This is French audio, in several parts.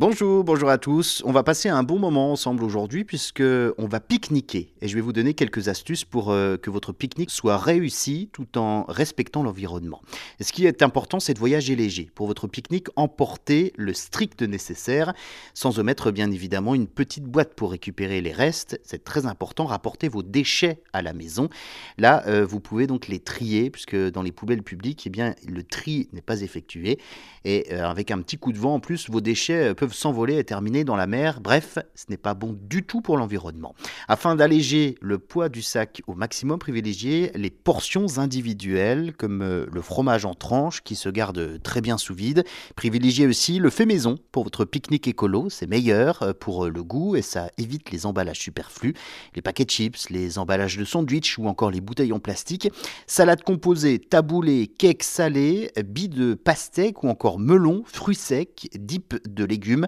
Bonjour, bonjour à tous. On va passer un bon moment ensemble aujourd'hui puisque on va pique-niquer et je vais vous donner quelques astuces pour euh, que votre pique-nique soit réussi tout en respectant l'environnement. Ce qui est important, c'est de voyager léger. Pour votre pique-nique, emportez le strict nécessaire sans omettre bien évidemment une petite boîte pour récupérer les restes. C'est très important. Rapportez vos déchets à la maison. Là, euh, vous pouvez donc les trier puisque dans les poubelles publiques, eh bien, le tri n'est pas effectué et euh, avec un petit coup de vent en plus, vos déchets peuvent s'envoler et terminer dans la mer. Bref, ce n'est pas bon du tout pour l'environnement. Afin d'alléger le poids du sac au maximum, privilégiez les portions individuelles comme euh, le fromage en tranches qui se garde très bien sous vide. Privilégiez aussi le fait maison pour votre pique-nique écolo, c'est meilleur euh, pour euh, le goût et ça évite les emballages superflus, les paquets de chips, les emballages de sandwich ou encore les bouteilles en plastique. Salade composée, taboulé, cake salé, billes de pastèque ou encore melon, fruits secs, dip de légumes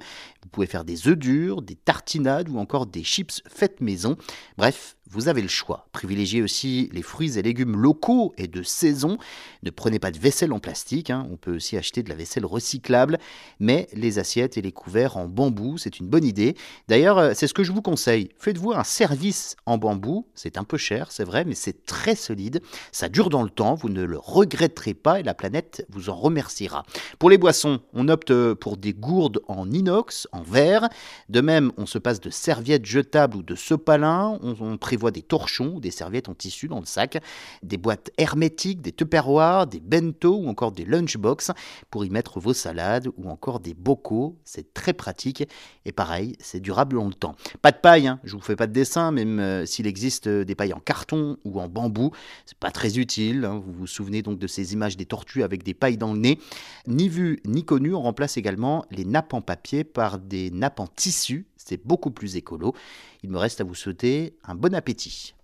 vous pouvez faire des œufs durs, des tartinades ou encore des chips faites maison. Bref, vous avez le choix. Privilégiez aussi les fruits et légumes locaux et de saison. Ne prenez pas de vaisselle en plastique, hein. on peut aussi acheter de la vaisselle recyclable, mais les assiettes et les couverts en bambou, c'est une bonne idée. D'ailleurs, euh, c'est ce que je vous conseille. Faites-vous un service en bambou, c'est un peu cher, c'est vrai, mais c'est très solide, ça dure dans le temps, vous ne le regretterez pas et la planète vous en remerciera. Pour les boissons, on opte pour des gourdes en inox, en verre. De même, on se passe de serviettes jetables ou de sopalin, on, on prévoit des torchons des serviettes en tissu dans le sac, des boîtes hermétiques, des tupperwares, des bento ou encore des lunchbox pour y mettre vos salades ou encore des bocaux. C'est très pratique et pareil, c'est durable longtemps. Pas de paille, hein. je vous fais pas de dessin, même euh, s'il existe euh, des pailles en carton ou en bambou, c'est pas très utile. Hein. Vous vous souvenez donc de ces images des tortues avec des pailles dans le nez. Ni vu ni connu, on remplace également les nappes en papier par des nappes en tissu c'est beaucoup plus écolo. Il me reste à vous souhaiter un bon appétit.